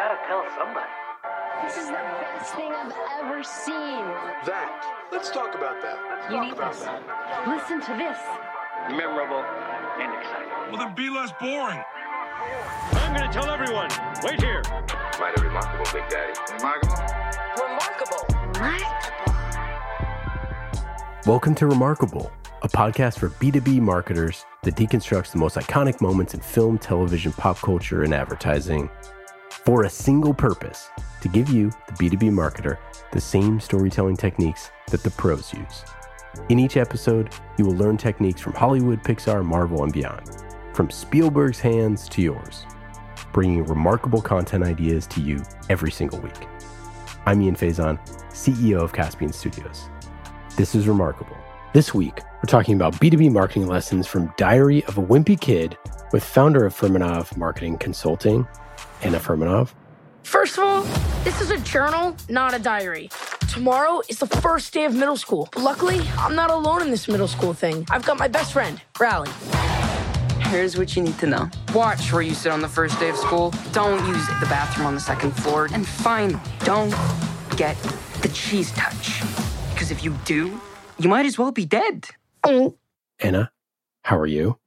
gotta tell somebody. This is the best thing I've ever seen. That. Let's talk about that. Let's You talk need about this. that. Listen to this. Memorable and exciting. Well, then be less boring. I'm gonna tell everyone. Wait here. Mighty remarkable, Big Daddy. Remarkable. Remarkable. Remarkable? Welcome to Remarkable, a podcast for B2B marketers that deconstructs the most iconic moments in film, television, pop culture, and advertising for a single purpose to give you, the B2B marketer, the same storytelling techniques that the pros use. In each episode, you will learn techniques from Hollywood, Pixar, Marvel, and beyond, from Spielberg's hands to yours, bringing remarkable content ideas to you every single week. I'm Ian Faison, CEO of Caspian Studios. This is Remarkable. This week, we're talking about B2B marketing lessons from Diary of a Wimpy Kid with founder of Furmanov Marketing Consulting, Anna Furmanov. First of all, this is a journal, not a diary. Tomorrow is the first day of middle school. But luckily, I'm not alone in this middle school thing. I've got my best friend, Rowley. Here's what you need to know. Watch where you sit on the first day of school. Don't use the bathroom on the second floor. And finally, don't get the cheese touch. Because if you do, you might as well be dead. Anna, how are you?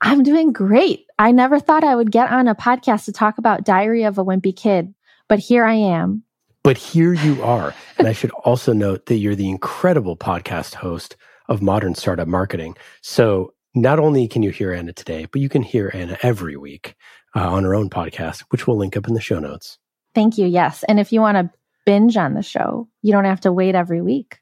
I'm doing great. I never thought I would get on a podcast to talk about Diary of a Wimpy Kid, but here I am. But here you are. And I should also note that you're the incredible podcast host of Modern Startup Marketing. So not only can you hear Anna today, but you can hear Anna every week uh, on her own podcast, which we'll link up in the show notes. Thank you. Yes. And if you want to binge on the show, you don't have to wait every week.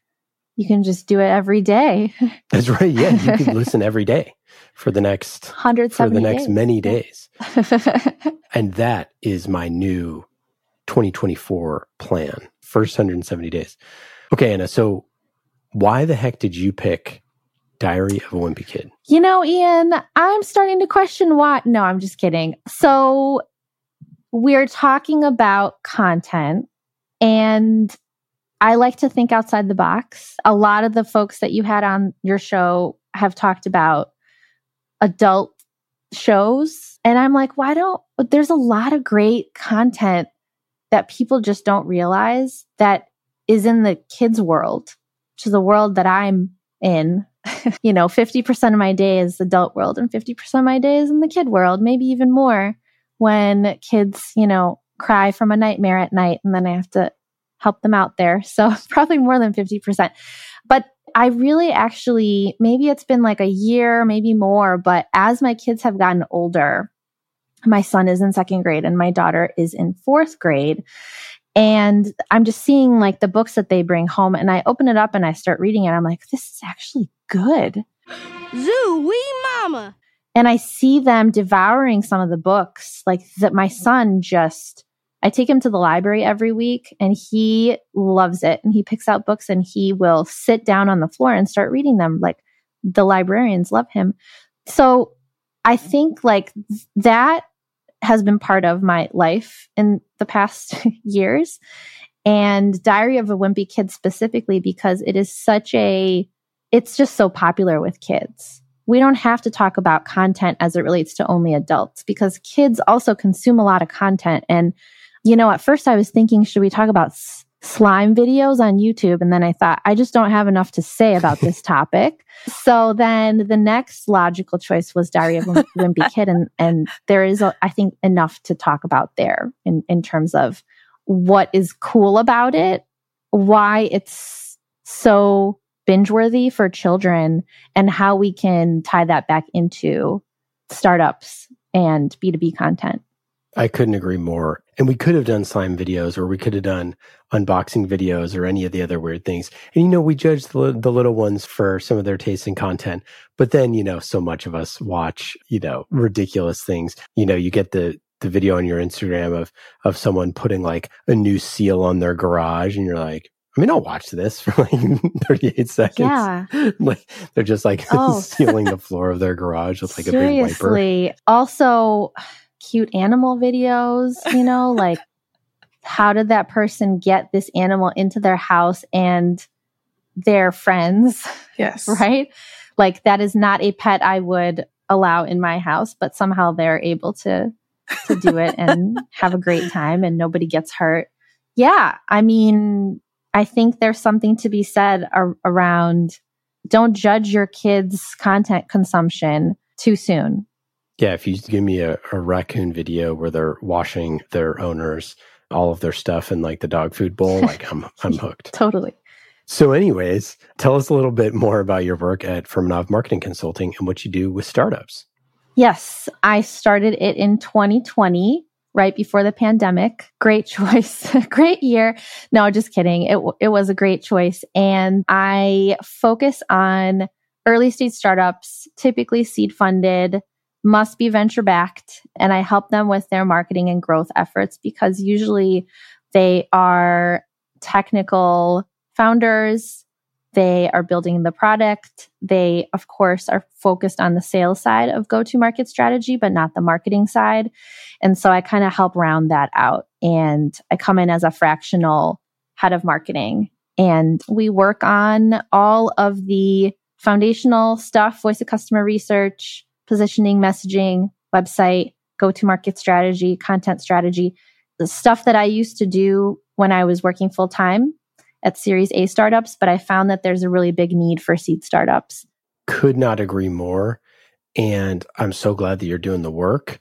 You can just do it every day. That's right. Yeah, you can listen every day for the next hundred for the next days. many days. And that is my new 2024 plan. First 170 days. Okay, Anna. So why the heck did you pick Diary of a Wimpy Kid? You know, Ian, I'm starting to question why. No, I'm just kidding. So, we're talking about content, and I like to think outside the box. A lot of the folks that you had on your show have talked about adult shows. And I'm like, why don't there's a lot of great content that people just don't realize that is in the kids' world, which is the world that I'm in you know, 50% of my day is adult world and 50% of my day is in the kid world, maybe even more when kids, you know, cry from a nightmare at night and then I have to help them out there. So probably more than 50%. But I really actually, maybe it's been like a year, maybe more, but as my kids have gotten older, my son is in second grade and my daughter is in fourth grade. And I'm just seeing like the books that they bring home and I open it up and I start reading it. I'm like, this is actually good. Zoo wee mama. And I see them devouring some of the books like that my son just I take him to the library every week and he loves it and he picks out books and he will sit down on the floor and start reading them like the librarians love him. So I think like th- that has been part of my life in the past years and Diary of a Wimpy Kid specifically because it is such a it's just so popular with kids. We don't have to talk about content as it relates to only adults because kids also consume a lot of content and you know at first I was thinking should we talk about s- slime videos on YouTube and then I thought I just don't have enough to say about this topic. So then the next logical choice was Diary of a Wimpy Kid and and there is a, I think enough to talk about there in in terms of what is cool about it, why it's so binge worthy for children, and how we can tie that back into startups and B2B content. I couldn't agree more. And we could have done slime videos or we could have done unboxing videos or any of the other weird things. And, you know, we judge the, the little ones for some of their taste and content. But then, you know, so much of us watch, you know, ridiculous things. You know, you get the, the video on your Instagram of, of someone putting like a new seal on their garage and you're like, I mean, I'll watch this for like 38 seconds. Yeah. like they're just like Oh. sealing the floor of their garage with like a big wiper. Seriously. Also, cute animal videos, you know, like how did that person get this animal into their house and their friends, Yes. right? Like that is not a pet I would allow in my house, but somehow they're able to to do it and have a great time and nobody gets hurt. Yeah, I mean, I think there's something to be said ar- around don't judge your kids' content consumption too soon. Yeah, if you give me a, a raccoon video where they're washing their owners all of their stuff in like the dog food bowl, like I'm I'm hooked. totally. So, anyways, tell us a little bit more about your work at Furmanov Marketing Consulting and what you do with startups. Yes, I started it in 2020, right before the pandemic. Great choice. great year. No, just kidding. It, it was a great choice. And I focus on early stage startups, typically seed funded, must be venture backed. And I help them with their marketing and growth efforts because usually they are technical founders. They are building the product. They, of course, are focused on the sales side of go to market strategy, but not the marketing side. And so I kind of help round that out. And I come in as a fractional head of marketing. And we work on all of the foundational stuff voice of customer research, positioning, messaging, website, go to market strategy, content strategy, the stuff that I used to do when I was working full time at Series A startups, but I found that there's a really big need for seed startups. Could not agree more. And I'm so glad that you're doing the work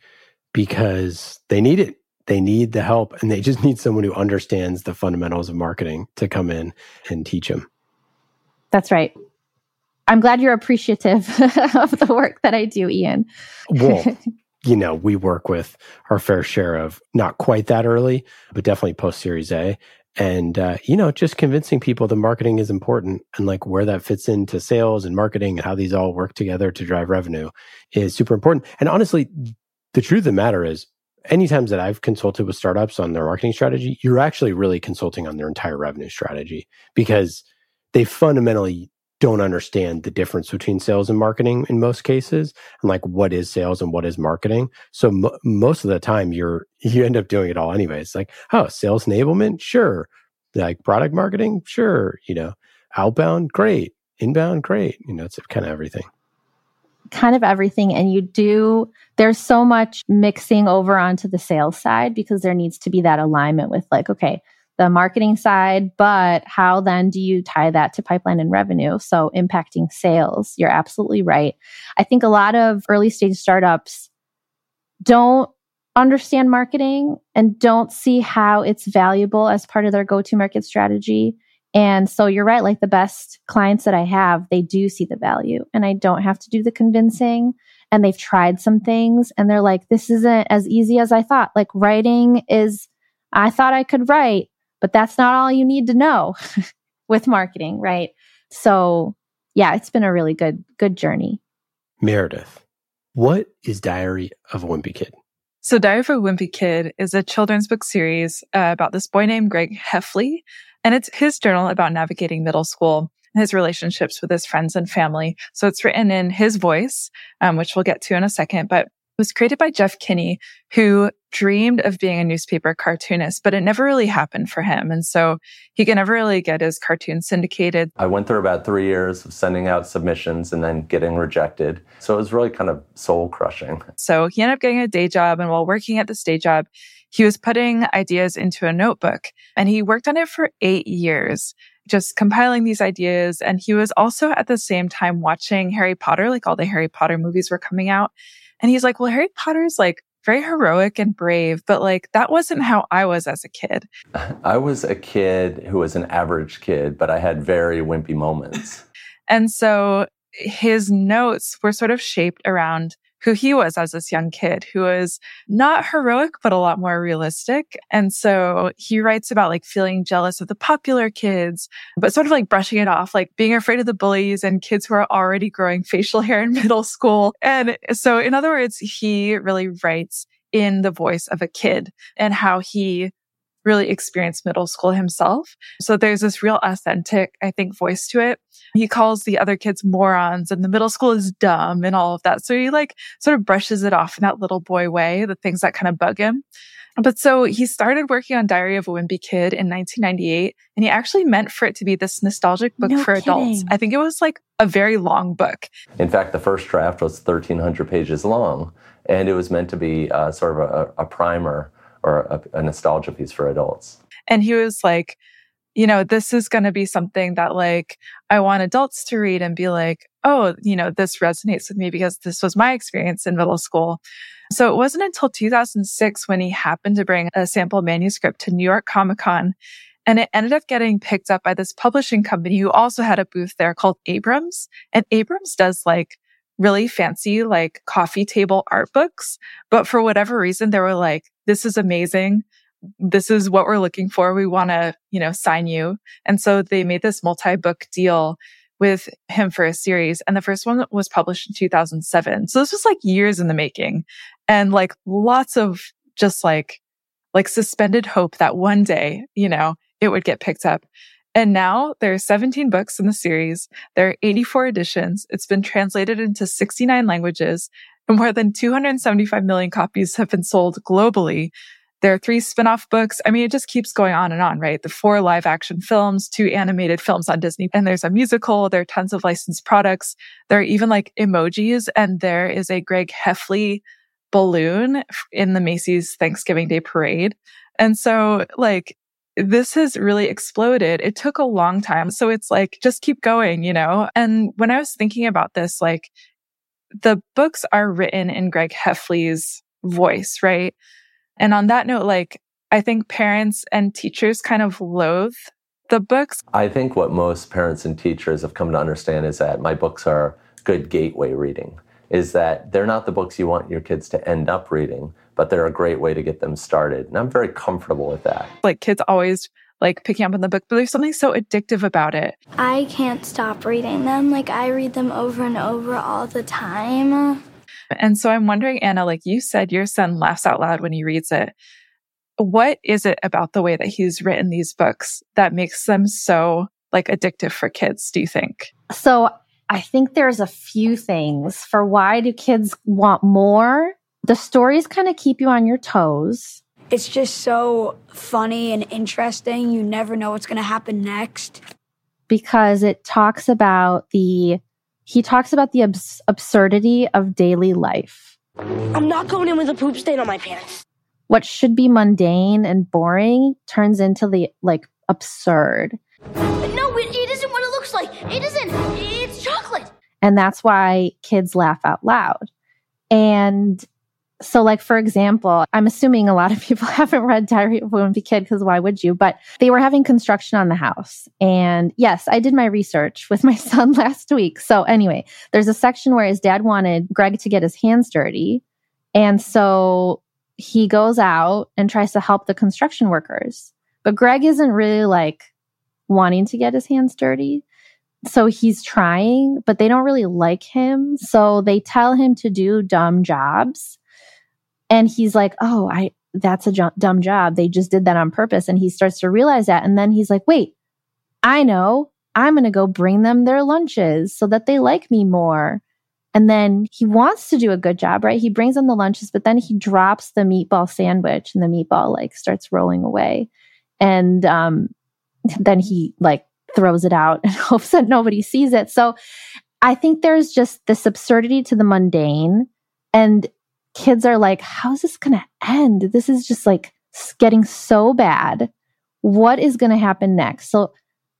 because they need it. They need the help and they just need someone who understands the fundamentals of marketing to come in and teach them. That's right. I'm glad you're appreciative of the work that I do, Ian. well, you know, we work with our fair share of not quite that early, but definitely post Series A and uh, you know just convincing people the marketing is important and like where that fits into sales and marketing and how these all work together to drive revenue is super important and honestly the truth of the matter is any times that i've consulted with startups on their marketing strategy you're actually really consulting on their entire revenue strategy because they fundamentally don't understand the difference between sales and marketing in most cases and like what is sales and what is marketing. So m- most of the time you're you end up doing it all anyways like oh sales enablement? Sure. Like product marketing? Sure. You know outbound? Great. Inbound? Great. You know it's kind of everything. Kind of everything and you do there's so much mixing over onto the sales side because there needs to be that alignment with like okay the marketing side, but how then do you tie that to pipeline and revenue? So impacting sales. You're absolutely right. I think a lot of early stage startups don't understand marketing and don't see how it's valuable as part of their go to market strategy. And so you're right, like the best clients that I have, they do see the value and I don't have to do the convincing. And they've tried some things and they're like, this isn't as easy as I thought. Like writing is, I thought I could write but that's not all you need to know with marketing, right? So, yeah, it's been a really good good journey. Meredith, what is Diary of a Wimpy Kid? So, Diary of a Wimpy Kid is a children's book series uh, about this boy named Greg Heffley, and it's his journal about navigating middle school and his relationships with his friends and family. So, it's written in his voice, um, which we'll get to in a second, but was created by Jeff Kinney, who dreamed of being a newspaper cartoonist, but it never really happened for him. And so he could never really get his cartoons syndicated. I went through about three years of sending out submissions and then getting rejected. So it was really kind of soul crushing. So he ended up getting a day job. And while working at this day job, he was putting ideas into a notebook and he worked on it for eight years just compiling these ideas. And he was also at the same time watching Harry Potter, like all the Harry Potter movies were coming out. And he's like, well, Harry Potter's like very heroic and brave, but like that wasn't how I was as a kid. I was a kid who was an average kid, but I had very wimpy moments. and so his notes were sort of shaped around who he was as this young kid who was not heroic, but a lot more realistic. And so he writes about like feeling jealous of the popular kids, but sort of like brushing it off, like being afraid of the bullies and kids who are already growing facial hair in middle school. And so in other words, he really writes in the voice of a kid and how he really experienced middle school himself. So there's this real authentic, I think, voice to it. He calls the other kids morons and the middle school is dumb and all of that. So he like sort of brushes it off in that little boy way, the things that kind of bug him. But so he started working on Diary of a Wimpy Kid in 1998, and he actually meant for it to be this nostalgic book no for kidding. adults. I think it was like a very long book. In fact, the first draft was 1,300 pages long. And it was meant to be uh, sort of a, a primer or a, a nostalgia piece for adults. And he was like, you know, this is going to be something that like I want adults to read and be like, oh, you know, this resonates with me because this was my experience in middle school. So it wasn't until 2006 when he happened to bring a sample manuscript to New York Comic Con and it ended up getting picked up by this publishing company who also had a booth there called Abrams. And Abrams does like really fancy, like coffee table art books. But for whatever reason, they were like, this is amazing. This is what we're looking for. We want to, you know, sign you. And so they made this multi book deal with him for a series. And the first one was published in 2007. So this was like years in the making and like lots of just like, like suspended hope that one day, you know, it would get picked up. And now there are 17 books in the series. There are 84 editions. It's been translated into 69 languages and more than 275 million copies have been sold globally. There are three spin-off books. I mean, it just keeps going on and on, right? The four live action films, two animated films on Disney, and there's a musical. There are tons of licensed products. There are even like emojis and there is a Greg Heffley balloon in the Macy's Thanksgiving Day parade. And so like this has really exploded. It took a long time. So it's like, just keep going, you know? And when I was thinking about this, like the books are written in Greg Heffley's voice, right? And on that note, like I think parents and teachers kind of loathe the books. I think what most parents and teachers have come to understand is that my books are good gateway reading, is that they're not the books you want your kids to end up reading, but they're a great way to get them started. And I'm very comfortable with that. Like kids always like picking up on the book, but there's something so addictive about it. I can't stop reading them. Like I read them over and over all the time. And so I'm wondering, Anna, like you said, your son laughs out loud when he reads it. What is it about the way that he's written these books that makes them so like addictive for kids, do you think? So I think there's a few things for why do kids want more the stories kind of keep you on your toes. It's just so funny and interesting. You never know what's going to happen next. Because it talks about the, he talks about the abs- absurdity of daily life. I'm not going in with a poop stain on my pants. What should be mundane and boring turns into the like absurd. No, it, it isn't what it looks like. It isn't. It's chocolate. And that's why kids laugh out loud. And so, like, for example, I'm assuming a lot of people haven't read Diary of a Wimpy Kid because why would you? But they were having construction on the house. And yes, I did my research with my son last week. So, anyway, there's a section where his dad wanted Greg to get his hands dirty. And so he goes out and tries to help the construction workers. But Greg isn't really like wanting to get his hands dirty. So he's trying, but they don't really like him. So they tell him to do dumb jobs and he's like, oh, I, that's a dumb job. They just did that on purpose. And he starts to realize that. And then he's like, wait, I know. I'm going to go bring them their lunches so that they like me more. And then he wants to do a good job, right? He brings them the lunches, but then he drops the meatball sandwich and the meatball like starts rolling away. And um, then he like throws it out and hopes that nobody sees it. So I think there's just this absurdity to the mundane. And kids are like, how's this going to end? This is just like getting so bad. What is going to happen next? So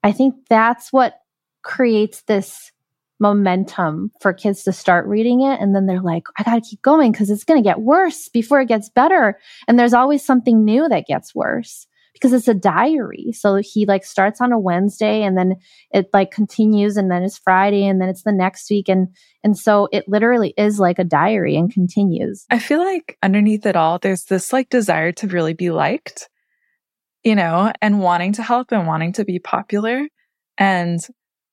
I think that's what creates this momentum for kids to start reading it. And then they're like, I got to keep going because it's going to get worse before it gets better. And there's always something new that gets worse because it's a diary. So he like starts on a Wednesday and then it like continues and then it's Friday and then it's the next week and and so it literally is like a diary and continues. I feel like underneath it all there's this like desire to really be liked, you know, and wanting to help and wanting to be popular and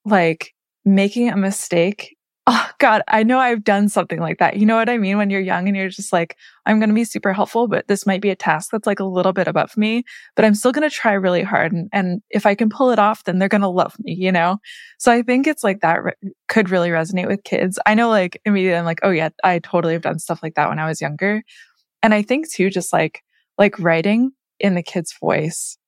like making a mistake oh God, I know I've done something like that. You know what I mean? When you're young and you're just like, I'm going to be super helpful, but this might be a task that's like a little bit above me, but I'm still going to try really hard. And, and if I can pull it off, then they're going to love me, you know? So I think it's like that re- could really resonate with kids. I know like immediately I'm like, oh yeah, I totally have done stuff like that when I was younger. And I think too, just like, like writing in the kid's voice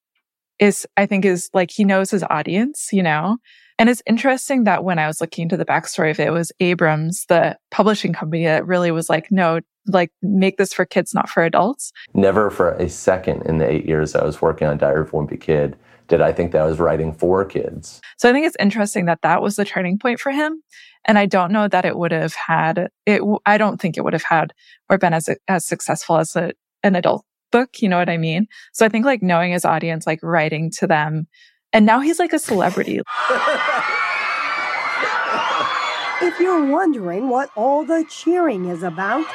is, I think is like, he knows his audience, you know? And it's interesting that when I was looking into the backstory of it, it was Abrams, the publishing company that really was like, no, like make this for kids, not for adults. Never for a second in the eight years I was working on Diary of a Wimpy Kid did I think that I was writing for kids. So I think it's interesting that that was the turning point for him. And I don't know that it would have had it. I don't think it would have had or been as, as successful as a, an adult book. You know what I mean? So I think like knowing his audience, like writing to them and now he's like a celebrity. if you're wondering what all the cheering is about,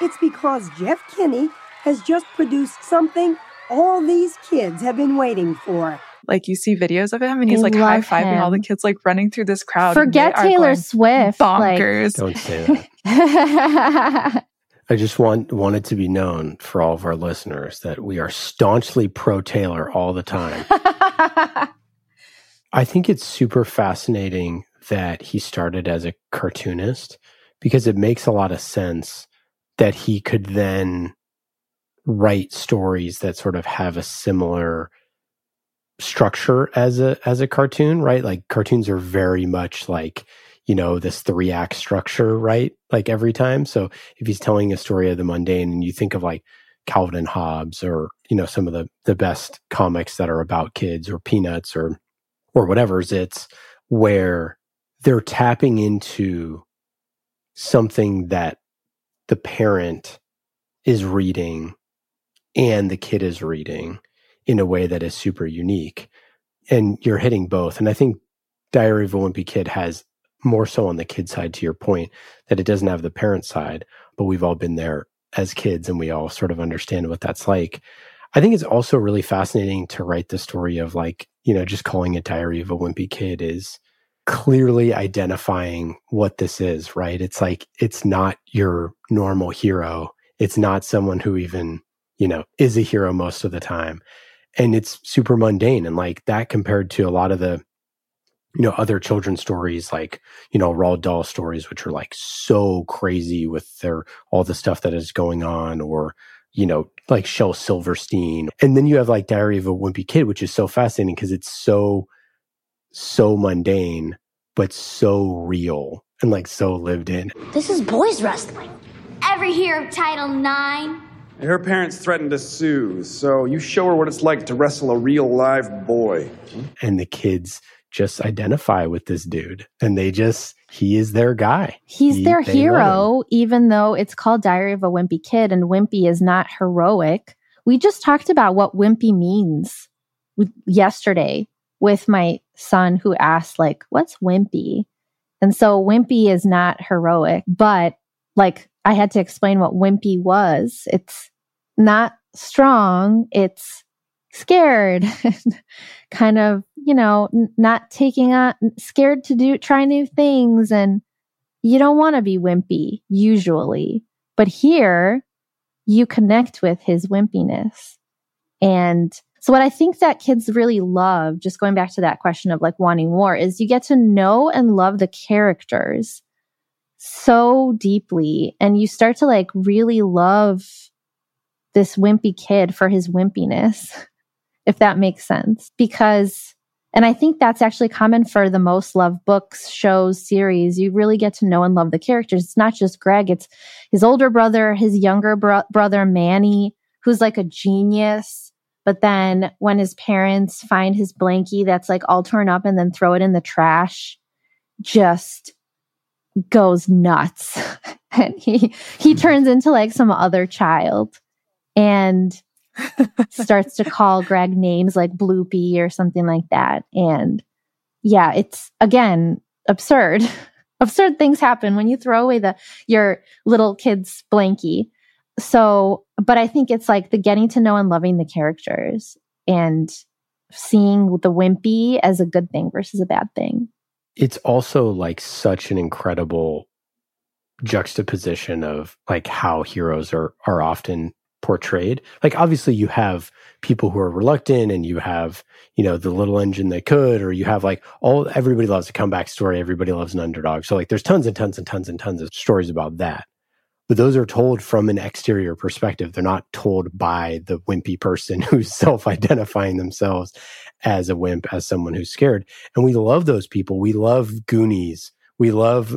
it's because Jeff Kinney has just produced something all these kids have been waiting for. Like you see videos of him and he's like high fiving all the kids, like running through this crowd. Forget Taylor Swift. Bonkers. Like, don't say that. I just want wanted to be known for all of our listeners that we are staunchly pro Taylor all the time. I think it's super fascinating that he started as a cartoonist because it makes a lot of sense that he could then write stories that sort of have a similar structure as a as a cartoon, right? Like cartoons are very much like you know, this three act structure, right? Like every time. So if he's telling a story of the mundane and you think of like Calvin and Hobbes or, you know, some of the, the best comics that are about kids or peanuts or, or whatever's it's where they're tapping into something that the parent is reading and the kid is reading in a way that is super unique. And you're hitting both. And I think Diary of a Wimpy Kid has more so on the kid side to your point that it doesn't have the parent side but we've all been there as kids and we all sort of understand what that's like. I think it's also really fascinating to write the story of like you know just calling it diary of a wimpy kid is clearly identifying what this is right? It's like it's not your normal hero. It's not someone who even you know is a hero most of the time. And it's super mundane and like that compared to a lot of the you know, other children's stories like, you know, Roald Dahl stories, which are like so crazy with their, all the stuff that is going on or, you know, like Shel Silverstein. And then you have like Diary of a Wimpy Kid, which is so fascinating because it's so, so mundane, but so real and like so lived in. This is boys wrestling. Ever hear of Title IX? Her parents threatened to sue, so you show her what it's like to wrestle a real live boy. And the kids just identify with this dude and they just he is their guy. He's he, their hero even though it's called Diary of a Wimpy Kid and wimpy is not heroic. We just talked about what wimpy means yesterday with my son who asked like what's wimpy? And so wimpy is not heroic, but like I had to explain what wimpy was. It's not strong, it's scared, kind of, you know, not taking on, scared to do, try new things. And you don't want to be wimpy usually. But here you connect with his wimpiness. And so what I think that kids really love, just going back to that question of like wanting more, is you get to know and love the characters so deeply. And you start to like really love this wimpy kid for his wimpiness if that makes sense. Because, and I think that's actually common for the most loved books, shows, series. You really get to know and love the characters. It's not just Greg, it's his older brother, his younger bro- brother, Manny, who's like a genius. But then when his parents find his blankie that's like all torn up and then throw it in the trash, just goes nuts. and he he turns into like some other child. And starts to call Greg names like Bloopy or something like that. And yeah, it's again absurd. absurd things happen when you throw away the your little kid's blankie. So, but I think it's like the getting to know and loving the characters and seeing the wimpy as a good thing versus a bad thing. It's also like such an incredible juxtaposition of like how heroes are are often portrayed. Like obviously you have people who are reluctant and you have, you know, the little engine that could, or you have like all everybody loves a comeback story, everybody loves an underdog. So like there's tons and tons and tons and tons of stories about that. but those are told from an exterior perspective. They're not told by the wimpy person who's self identifying themselves as a wimp, as someone who's scared. And we love those people. We love Goonies. We love,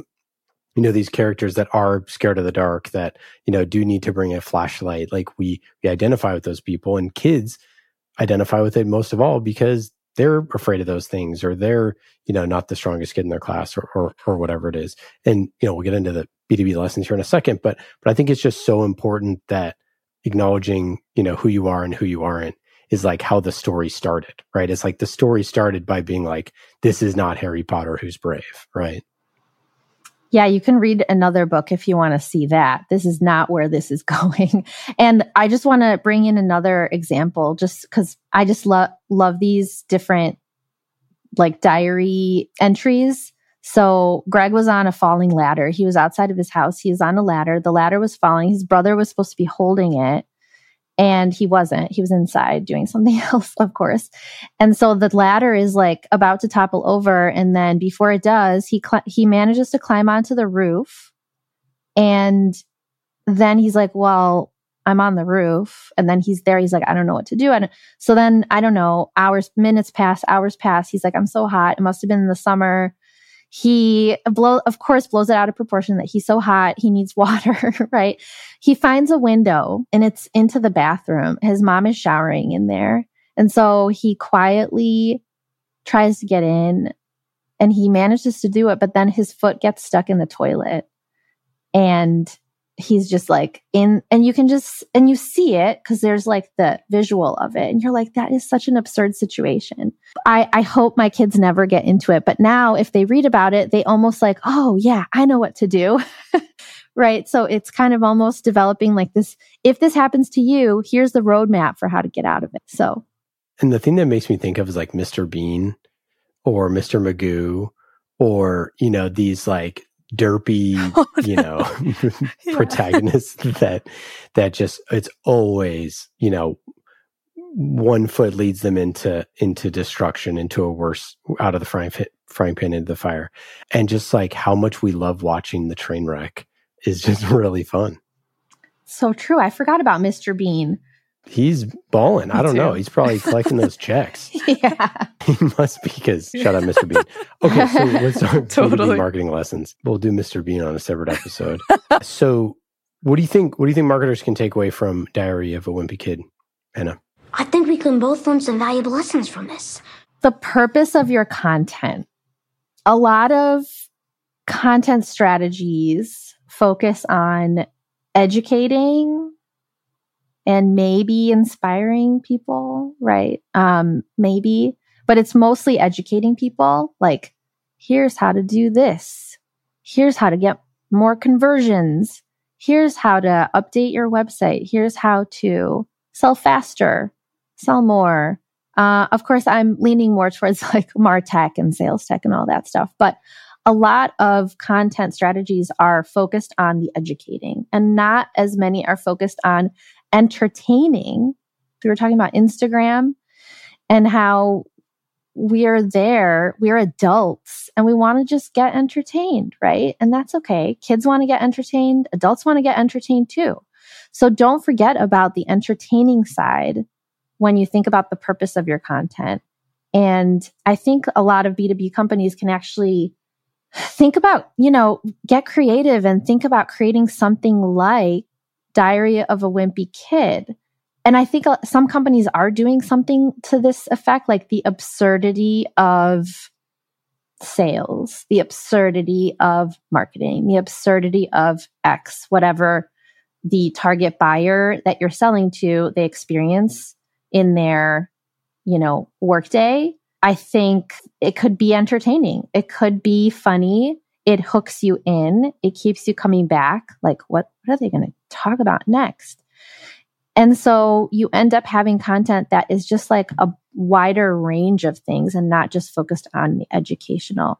you know, these characters that are scared of the dark that, you know, do need to bring a flashlight. Like we, we identify with those people and kids identify with it most of all because they're afraid of those things or they're, you know, not the strongest kid in their class or, or, or whatever it is. And, you know, we'll get into the B2B lessons here in a second, but, but I think it's just so important that acknowledging, you know, who you are and who you aren't is like how the story started, right? It's like the story started by being like, this is not Harry Potter who's brave, right? Yeah, you can read another book if you want to see that. This is not where this is going. And I just want to bring in another example just cuz I just love love these different like diary entries. So Greg was on a falling ladder. He was outside of his house. He was on a ladder. The ladder was falling. His brother was supposed to be holding it and he wasn't. He was inside doing something else, of course. And so the ladder is like about to topple over, and then before it does, he cl- he manages to climb onto the roof, and then he's like, "Well, I'm on the roof," and then he's there. He's like, "I don't know what to do." And so then I don't know. Hours, minutes pass, hours pass. He's like, "I'm so hot. It must have been in the summer." He blow, of course, blows it out of proportion that he's so hot. He needs water, right? He finds a window and it's into the bathroom. His mom is showering in there. And so he quietly tries to get in and he manages to do it, but then his foot gets stuck in the toilet. And he's just like in and you can just and you see it because there's like the visual of it and you're like that is such an absurd situation. I i hope my kids never get into it but now if they read about it they almost like oh yeah i know what to do. Right? So it's kind of almost developing like this if this happens to you here's the roadmap for how to get out of it. So and the thing that makes me think of is like mr bean or mr magoo or you know these like derpy, oh, no. you know, yeah. protagonist that that just it's always, you know, one foot leads them into into destruction, into a worse out of the frying pan, frying pan into the fire, and just like how much we love watching the train wreck is just really fun. So true. I forgot about Mr. Bean. He's balling. Me I don't too. know. He's probably collecting those checks. yeah. He must be because shout out Mr. Bean. Okay, so let's start totally. marketing lessons. We'll do Mr. Bean on a separate episode. so what do you think what do you think marketers can take away from Diary of a Wimpy Kid? Anna. I think we can both learn some valuable lessons from this. The purpose of your content. A lot of content strategies focus on educating and maybe inspiring people, right? Um, maybe, but it's mostly educating people. Like, here's how to do this. Here's how to get more conversions. Here's how to update your website. Here's how to sell faster, sell more. Uh, of course, I'm leaning more towards like Martech and sales tech and all that stuff, but a lot of content strategies are focused on the educating and not as many are focused on entertaining. We were talking about Instagram and how we're there, we're adults and we want to just get entertained, right? And that's okay. Kids want to get entertained, adults want to get entertained too. So don't forget about the entertaining side when you think about the purpose of your content. And I think a lot of B2B companies can actually think about, you know, get creative and think about creating something like Diary of a Wimpy Kid. And I think uh, some companies are doing something to this effect, like the absurdity of sales, the absurdity of marketing, the absurdity of X, whatever the target buyer that you're selling to, they experience in their, you know, workday. I think it could be entertaining. It could be funny it hooks you in. It keeps you coming back. Like, what, what are they going to talk about next? And so you end up having content that is just like a wider range of things and not just focused on the educational.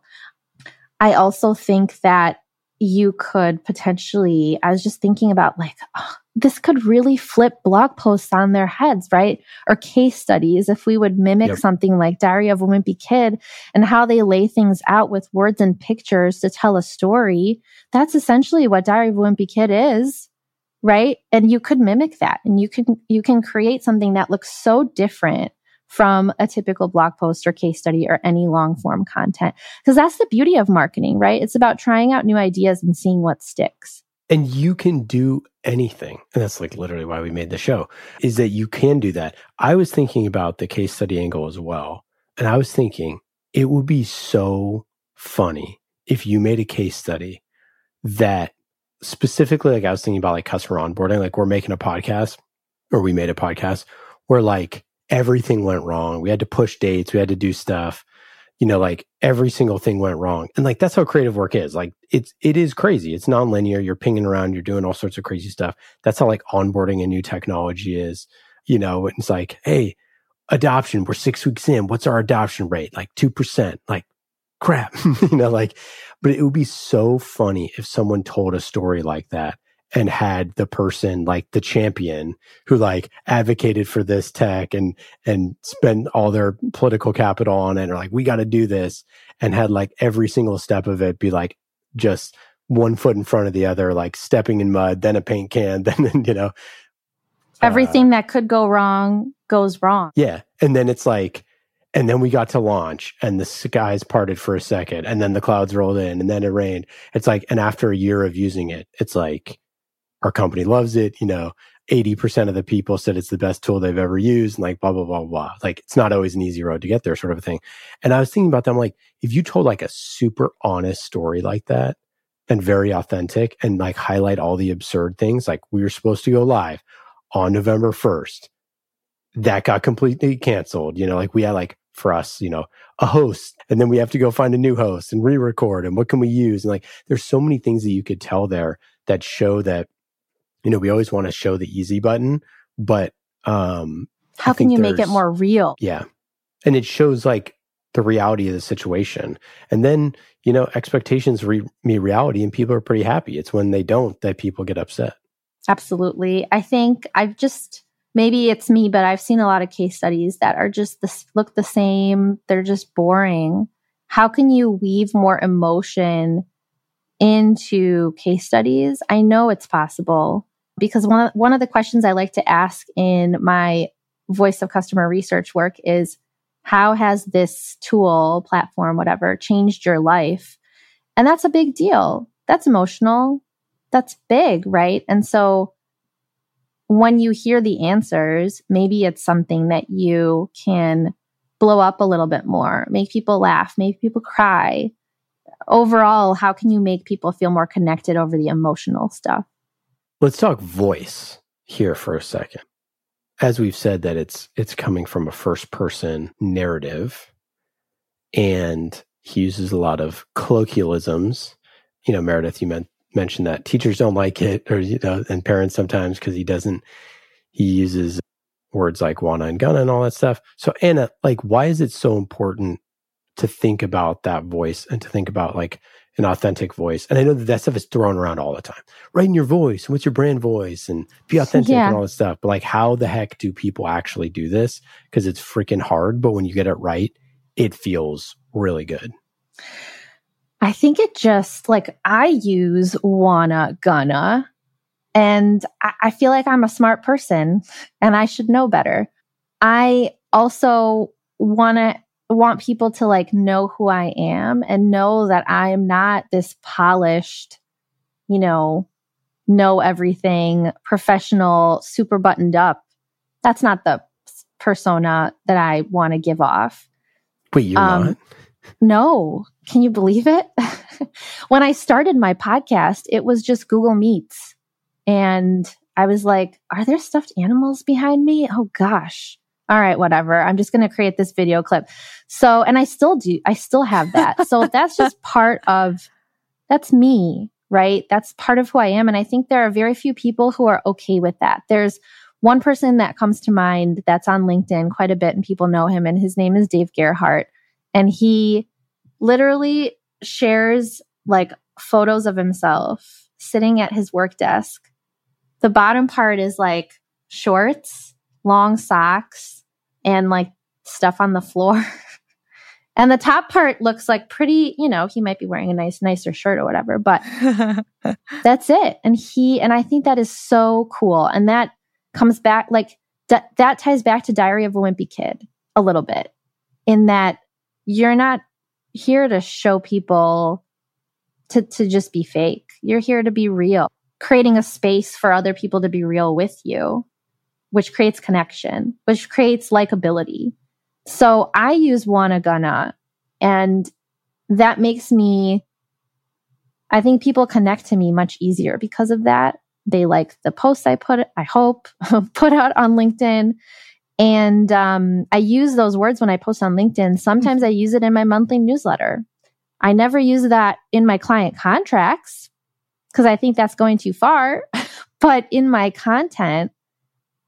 I also think that you could potentially, I was just thinking about like, oh, this could really flip blog posts on their heads, right? Or case studies. If we would mimic yep. something like Diary of a Wimpy Kid and how they lay things out with words and pictures to tell a story, that's essentially what Diary of a Wimpy Kid is, right? And you could mimic that and you can, you can create something that looks so different from a typical blog post or case study or any long form content. Because that's the beauty of marketing, right? It's about trying out new ideas and seeing what sticks. And you can do anything. And that's like literally why we made the show is that you can do that. I was thinking about the case study angle as well. And I was thinking it would be so funny if you made a case study that specifically, like I was thinking about like customer onboarding, like we're making a podcast or we made a podcast where like everything went wrong. We had to push dates, we had to do stuff you know, like every single thing went wrong. And like that's how creative work is. Like it's it is crazy. It's nonlinear. You're pinging around, you're doing all sorts of crazy stuff. That's how like onboarding a new technology is. You know, it's like, hey, adoption, we're six weeks in. What's our adoption rate? Like two percent. Like crap. you know, like, but it would be so funny if someone told a story like that and had the person like the champion who like advocated for this tech and and spent all their political capital on it or like we got to do this and had like every single step of it be like just one foot in front of the other like stepping in mud then a paint can then you know? Everything uh, that could go wrong goes wrong. Yeah and then it's like and then we got to launch and the skies parted for a second and then the clouds rolled in and then it rained. It's like and after a year of using it it's like our company loves it. You know, 80% of the people said it's the best tool they've ever used and like blah, blah, blah, blah. Like it's not always an easy road to get there sort of a thing. And I was thinking about them like, if you told like a super honest story like that and very authentic and like highlight all the absurd things, like we were supposed to go live on November 1st, that got completely canceled. You know, like we had like for us, you know, a host and then we have to go find a new host and re-record and what can we use? And like, there's so many things that you could tell there that show that you know, we always want to show the easy button, but um how can you make it more real? Yeah. And it shows like the reality of the situation. And then, you know, expectations re- meet reality and people are pretty happy. It's when they don't that people get upset. Absolutely. I think I've just maybe it's me, but I've seen a lot of case studies that are just this look the same. They're just boring. How can you weave more emotion into case studies? I know it's possible because one of, one of the questions I like to ask in my voice of customer research work is how has this tool, platform, whatever, changed your life? And that's a big deal. That's emotional. That's big, right? And so when you hear the answers, maybe it's something that you can blow up a little bit more, make people laugh, make people cry. Overall, how can you make people feel more connected over the emotional stuff? Let's talk voice here for a second. As we've said that it's it's coming from a first person narrative and he uses a lot of colloquialisms. You know, Meredith, you meant, mentioned that teachers don't like it or you know and parents sometimes because he doesn't he uses words like wanna and gonna and all that stuff. So Anna, like why is it so important to think about that voice and to think about like an authentic voice. And I know that that stuff is thrown around all the time. Write in your voice. What's your brand voice? And be authentic yeah. and all this stuff. But like, how the heck do people actually do this? Because it's freaking hard. But when you get it right, it feels really good. I think it just like I use wanna gonna, and I, I feel like I'm a smart person and I should know better. I also wanna want people to like know who I am and know that I am not this polished, you know, know everything, professional, super buttoned up. That's not the persona that I want to give off. Wait, you're um, not? No. Can you believe it? when I started my podcast, it was just Google Meets. And I was like, are there stuffed animals behind me? Oh gosh all right, whatever. I'm just going to create this video clip. So, and I still do, I still have that. so that's just part of, that's me, right? That's part of who I am. And I think there are very few people who are okay with that. There's one person that comes to mind that's on LinkedIn quite a bit and people know him and his name is Dave Gerhardt. And he literally shares like photos of himself sitting at his work desk the bottom part is like shorts, long socks, and like stuff on the floor. and the top part looks like pretty, you know, he might be wearing a nice, nicer shirt or whatever, but that's it. And he, and I think that is so cool. And that comes back, like, that, that ties back to Diary of a Wimpy Kid a little bit in that you're not here to show people to, to just be fake. You're here to be real, creating a space for other people to be real with you, which creates connection, which creates likability. So I use Wanna and that makes me, I think people connect to me much easier because of that. They like the posts I put, I hope, put out on LinkedIn. And um, I use those words when I post on LinkedIn. Sometimes I use it in my monthly newsletter. I never use that in my client contracts because I think that's going too far. but in my content,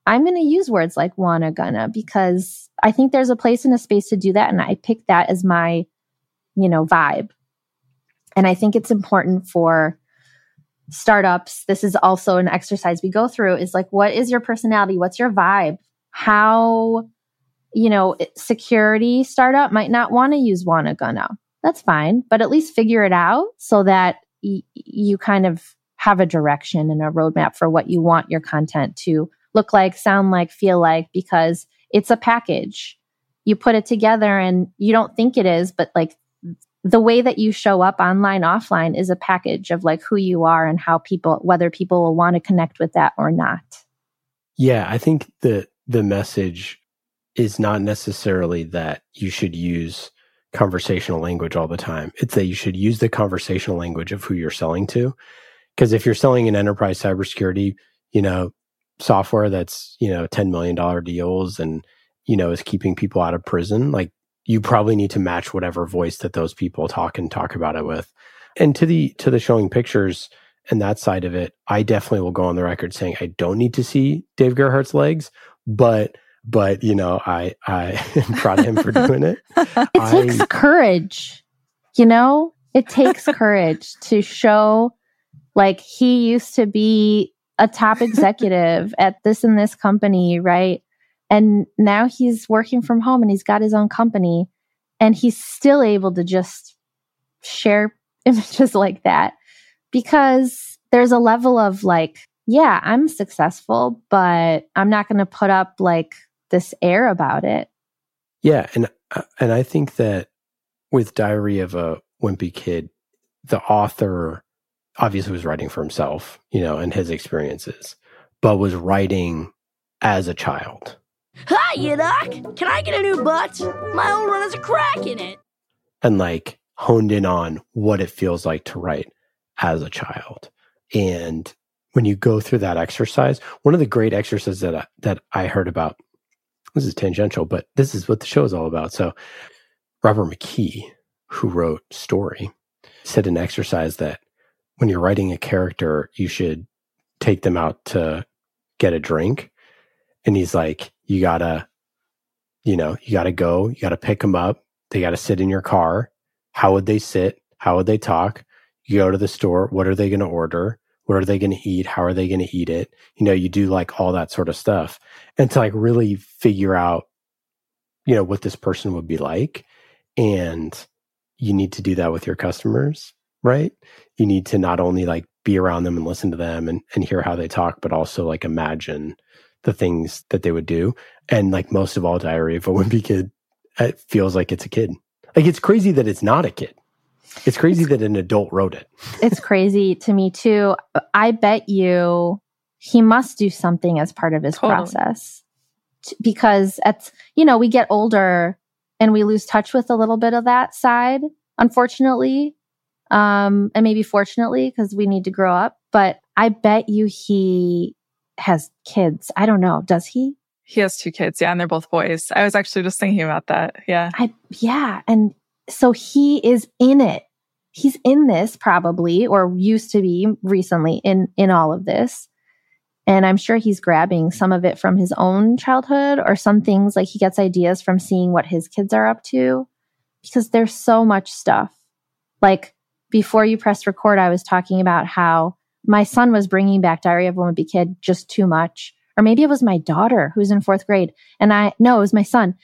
I'm going to use words like wanna, gonna, because I think there's a place and a space to do that. And I pick that as my, you know, vibe. And I think it's important for startups. This is also an exercise we go through is like, what is your personality? What's your vibe? How, you know, security startup might not want to use wanna, gonna. That's fine, but at least figure it out so that y- you kind of have a direction and a roadmap for what you want your content to look like, sound like, feel like, because it's a package. You put it together and you don't think it is, but like the way that you show up online, offline is a package of like who you are and how people, whether people will want to connect with that or not. Yeah, I think the the message is not necessarily that you should use conversational language all the time. It's that you should use the conversational language of who you're selling to. Because if you're selling an enterprise cybersecurity, you know, software that's, you know, $10 million deals and, you know, is keeping people out of prison, like you probably need to match whatever voice that those people talk and talk about it with. And to the, to the showing pictures and that side of it, I definitely will go on the record saying I don't need to see Dave Gerhardt's legs, but but you know, I I am proud of him for doing it. it I, takes courage, you know. It takes courage to show, like he used to be a top executive at this and this company, right? And now he's working from home and he's got his own company and he's still able to just share images like that because there's a level of like, yeah, I'm successful, but I'm not going to put up like this air about it. Yeah, and uh, and I think that with Diary of a Wimpy Kid, the author obviously was writing for himself, you know, and his experiences, but was writing as a child. Hi, Yidok. Can I get a new butt? My old one has a crack in it. And like honed in on what it feels like to write as a child. And when you go through that exercise, one of the great exercises that I, that I heard about, this is tangential, but this is what the show is all about. So Robert McKee, who wrote Story, said an exercise that when you're writing a character, you should take them out to get a drink. And he's like, you gotta, you know, you gotta go, you gotta pick them up. They gotta sit in your car. How would they sit? How would they talk? You go to the store. What are they going to order? What are they going to eat? How are they going to eat it? You know, you do like all that sort of stuff and to like really figure out, you know, what this person would be like. And you need to do that with your customers right? You need to not only like be around them and listen to them and, and hear how they talk, but also like imagine the things that they would do. And like most of all, Diary of a Wimpy Kid, it feels like it's a kid. Like it's crazy that it's not a kid. It's crazy it's, that an adult wrote it. it's crazy to me too. I bet you he must do something as part of his totally. process because it's, you know, we get older and we lose touch with a little bit of that side, unfortunately um, and maybe fortunately because we need to grow up. But I bet you he has kids. I don't know. Does he? He has two kids. Yeah, and they're both boys. I was actually just thinking about that. Yeah. I yeah, and so he is in it. He's in this probably or used to be recently in in all of this. And I'm sure he's grabbing some of it from his own childhood or some things like he gets ideas from seeing what his kids are up to because there's so much stuff. Like before you press record, I was talking about how my son was bringing back Diary of a Wimpy Kid just too much. Or maybe it was my daughter who's in fourth grade. And I, no, it was my son.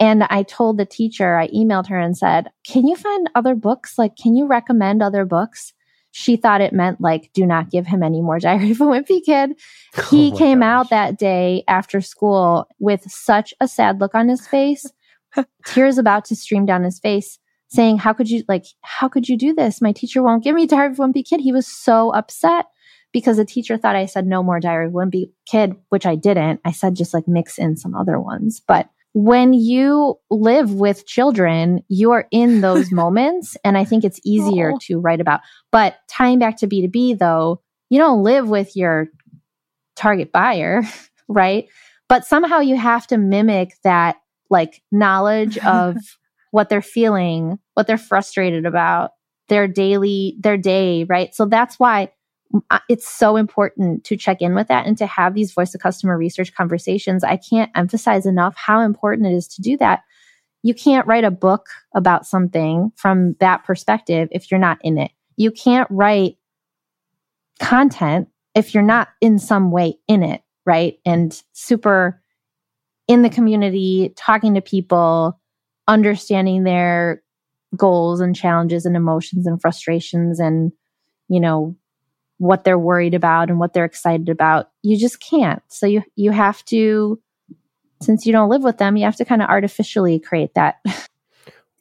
And I told the teacher, I emailed her and said, Can you find other books? Like, can you recommend other books? She thought it meant like, do not give him any more Diary of a Wimpy Kid. He oh came gosh. out that day after school with such a sad look on his face, tears about to stream down his face, saying, How could you, like, how could you do this? My teacher won't give me Diary of a Wimpy Kid. He was so upset because the teacher thought I said no more Diary of a Wimpy Kid, which I didn't. I said just like mix in some other ones. But when you live with children, you are in those moments. And I think it's easier oh. to write about. But tying back to B2B, though, you don't live with your target buyer, right? But somehow you have to mimic that like knowledge of what they're feeling, what they're frustrated about, their daily, their day, right? So that's why it's so important to check in with that and to have these voice of customer research conversations. I can't emphasize enough how important it is to do that. You can't write a book about something from that perspective if you're not in it. You can't write content if you're not in some way in it, right? And super in the community, talking to people, understanding their goals and challenges and emotions and frustrations and, you know, what they're worried about and what they're excited about. You just can't. So you you have to since you don't live with them, you have to kind of artificially create that.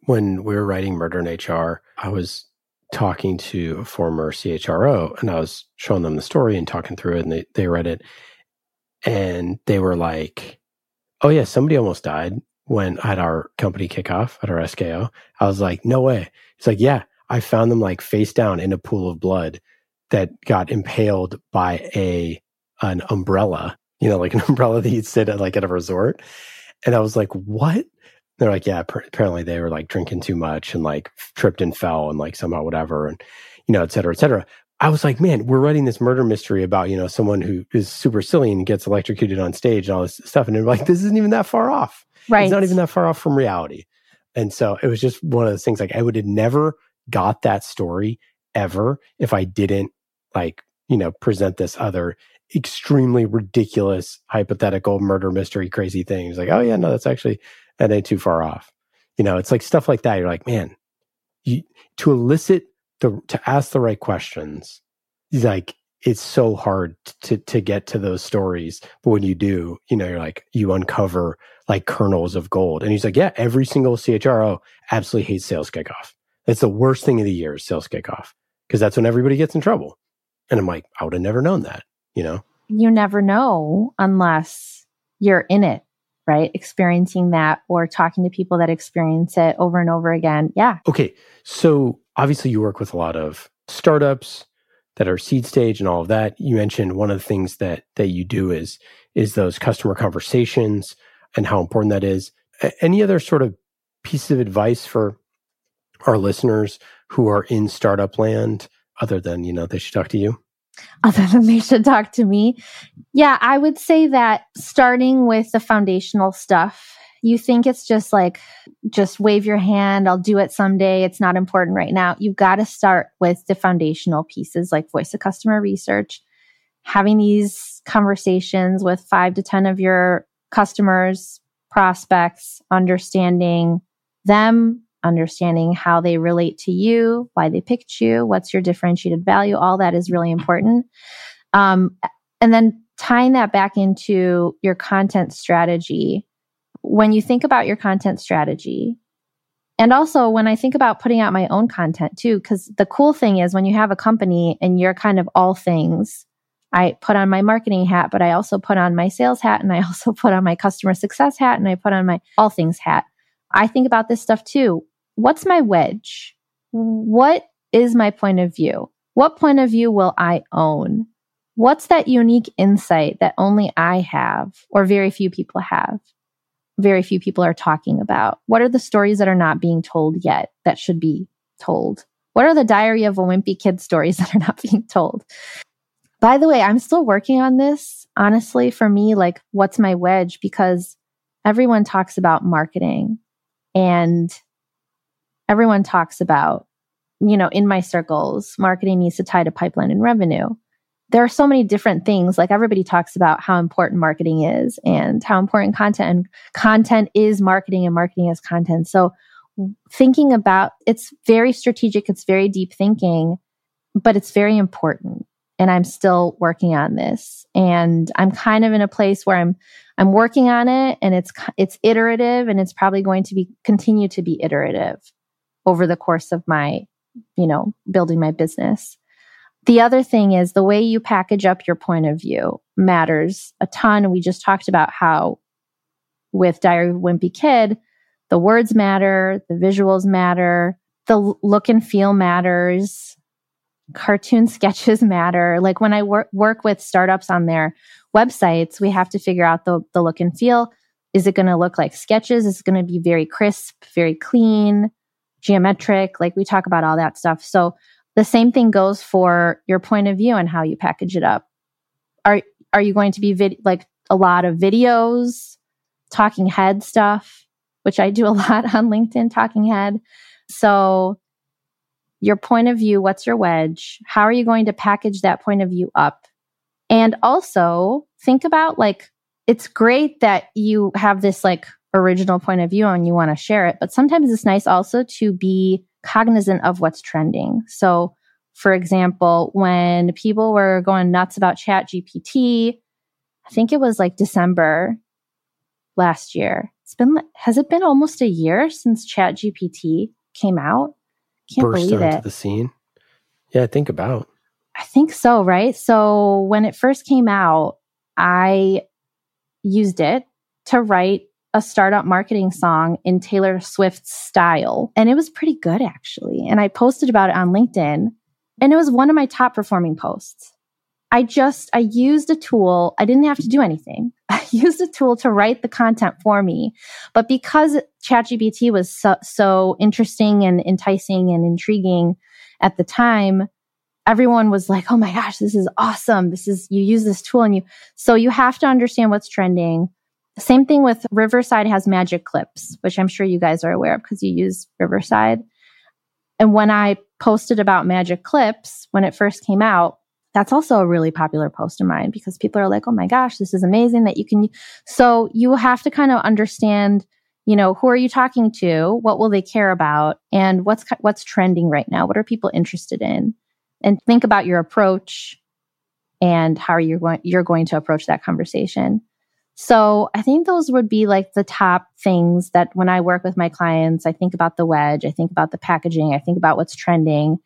when we were writing Murder in HR, I was talking to a former CHRO and I was showing them the story and talking through it and they, they read it and they were like, Oh yeah, somebody almost died when at our company kickoff at our SKO. I was like, No way. It's like, yeah, I found them like face down in a pool of blood that got impaled by a an umbrella, you know, like an umbrella that you'd sit at like at a resort. And I was like, what? They're like, yeah, apparently they were like drinking too much and like tripped and fell and like somehow whatever and, you know, et cetera, et cetera. I was like, man, we're writing this murder mystery about, you know, someone who is super silly and gets electrocuted on stage and all this stuff. And they're like, this isn't even that far off. Right. It's not even that far off from reality. And so it was just one of those things like I would have never got that story ever if I didn't like, you know, present this other extremely ridiculous hypothetical murder mystery crazy thing. It's like, oh yeah, no, that's actually that ain't too far off. You know, it's like stuff like that. You're like, man, you, to elicit the to ask the right questions, like it's so hard to to get to those stories. But when you do, you know, you're like you uncover like kernels of gold. And he's like, yeah, every single CHRO absolutely hates sales kickoff. It's the worst thing of the year is sales kickoff because that's when everybody gets in trouble. And I'm like, I would have never known that, you know? You never know unless you're in it, right? Experiencing that or talking to people that experience it over and over again. Yeah. Okay. So obviously you work with a lot of startups that are seed stage and all of that. You mentioned one of the things that that you do is is those customer conversations and how important that is. Any other sort of piece of advice for our listeners who are in startup land other than, you know, they should talk to you? Other than they should talk to me. Yeah, I would say that starting with the foundational stuff, you think it's just like, just wave your hand, I'll do it someday. It's not important right now. You've got to start with the foundational pieces like voice of customer research, having these conversations with five to 10 of your customers, prospects, understanding them, understanding how they relate to you, why they picked you, what's your differentiated value, all that is really important. Um, and then tying that back into your content strategy. When you think about your content strategy, and also when I think about putting out my own content too, because the cool thing is when you have a company and you're kind of all things, I put on my marketing hat, but I also put on my sales hat and I also put on my customer success hat and I put on my all things hat. I think about this stuff too what's my wedge? What is my point of view? What point of view will I own? What's that unique insight that only I have or very few people have? Very few people are talking about. What are the stories that are not being told yet that should be told? What are the diary of a wimpy kid stories that are not being told? By the way, I'm still working on this. Honestly, for me, like, what's my wedge? Because everyone talks about marketing and everyone talks about, you know, in my circles, marketing needs to tie to pipeline and revenue. There are so many different things. Like everybody talks about how important marketing is and how important content and content is marketing and marketing is content. So thinking about it's very strategic, it's very deep thinking, but it's very important. And I'm still working on this. And I'm kind of in a place where I'm I'm working on it and it's it's iterative and it's probably going to be continue to be iterative over the course of my, you know, building my business. The other thing is the way you package up your point of view matters a ton. We just talked about how with Diary of Wimpy Kid, the words matter, the visuals matter, the look and feel matters, cartoon sketches matter. Like when I work work with startups on their websites, we have to figure out the, the look and feel. Is it going to look like sketches? Is it going to be very crisp, very clean, geometric? Like we talk about all that stuff. So the same thing goes for your point of view and how you package it up. Are are you going to be vid- like a lot of videos, talking head stuff, which I do a lot on LinkedIn, talking head. So your point of view, what's your wedge? How are you going to package that point of view up? And also think about like it's great that you have this like original point of view and you want to share it, but sometimes it's nice also to be cognizant of what's trending. So, for example, when people were going nuts about Chat GPT, I think it was like December last year. It's been has it been almost a year since Chat GPT came out? Can't Burst believe onto it. the scene. Yeah, I think about. I think so, right? So when it first came out, I used it to write a startup marketing song in Taylor Swift's style. And it was pretty good, actually. And I posted about it on LinkedIn, and it was one of my top performing posts. I just, I used a tool. I didn't have to do anything. I used a tool to write the content for me. But because ChatGPT was so, so interesting and enticing and intriguing at the time, everyone was like, oh my gosh, this is awesome. This is, you use this tool and you, so you have to understand what's trending. Same thing with Riverside has magic clips, which I'm sure you guys are aware of because you use Riverside. And when I posted about magic clips when it first came out, that's also a really popular post of mine because people are like, oh my gosh, this is amazing that you can. So you have to kind of understand, you know, who are you talking to? What will they care about? And what's, what's trending right now? What are people interested in? And think about your approach and how are you're going, you're going to approach that conversation. So I think those would be like the top things that when I work with my clients, I think about the wedge, I think about the packaging, I think about what's trending.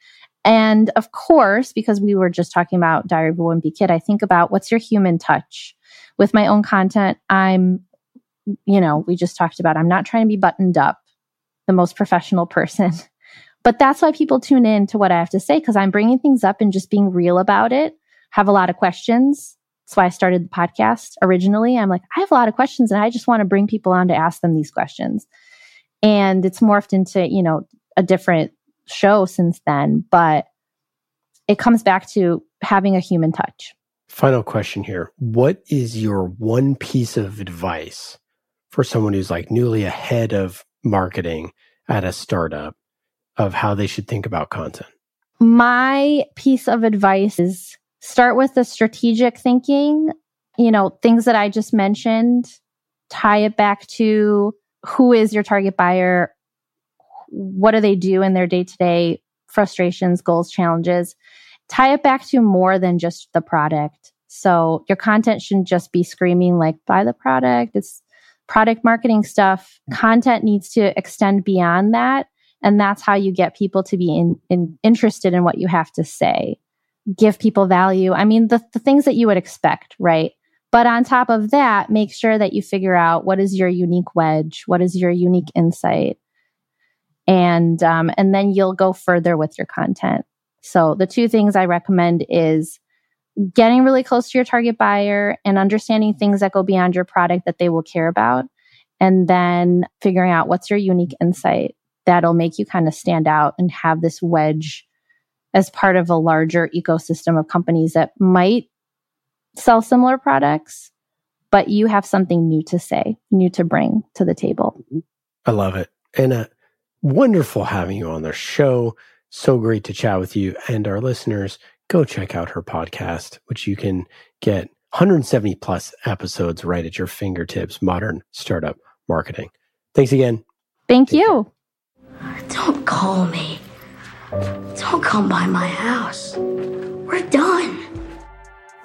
And of course, because we were just talking about Diary of a Wimpy Kid, I think about what's your human touch. With my own content, I'm, you know, we just talked about, I'm not trying to be buttoned up, the most professional person. But that's why people tune in to what I have to say because I'm bringing things up and just being real about it. Have a lot of questions that's why I started the podcast originally. I'm like, I have a lot of questions and I just want to bring people on to ask them these questions. And it's morphed into, you know, a different show since then, but it comes back to having a human touch. Final question here. What is your one piece of advice for someone who's like newly ahead of marketing at a startup of how they should think about content? My piece of advice is start with the strategic thinking, you know, things that I just mentioned, tie it back to who is your target buyer? What do they do in their day to day frustrations, goals, challenges? Tie it back to more than just the product. So your content shouldn't just be screaming like, buy the product. It's product marketing stuff. Content needs to extend beyond that. And that's how you get people to be in, in, interested in what you have to say give people value. I mean, the, the things that you would expect, right? But on top of that, make sure that you figure out what is your unique wedge, what is your unique insight, and um, and then you'll go further with your content. So the two things I recommend is getting really close to your target buyer and understanding things that go beyond your product that they will care about, and then figuring out what's your unique insight that'll make you kind of stand out and have this wedge as part of a larger ecosystem of companies that might sell similar products, but you have something new to say, new to bring to the table. I love it. And uh, wonderful having you on the show. So great to chat with you and our listeners. go check out her podcast, which you can get 170 plus episodes right at your fingertips. Modern Startup Marketing. Thanks again. Thank you. Don't call me. Don't come by my house. We're done.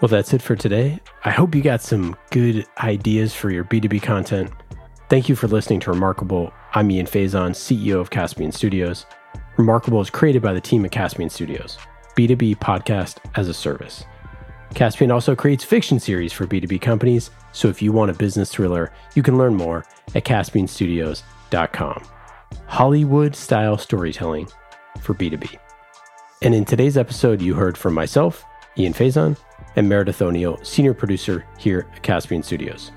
Well, that's it for today. I hope you got some good ideas for your B2B content. Thank you for listening to Remarkable. I'm Ian Faison, CEO of Caspian Studios. Remarkable is created by the team at Caspian Studios, B2B podcast as a service. Caspian also creates fiction series for B2B companies, so if you want a business thriller, you can learn more at caspianstudios.com. Hollywood style storytelling for B2B. And in today's episode, you heard from myself, Ian Faison, and Meredith O'Neill, senior producer here at Caspian Studios.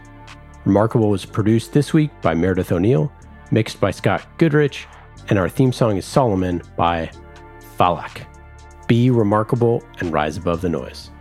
Remarkable was produced this week by Meredith O'Neill, mixed by Scott Goodrich, and our theme song is Solomon by Falak. Be remarkable and rise above the noise.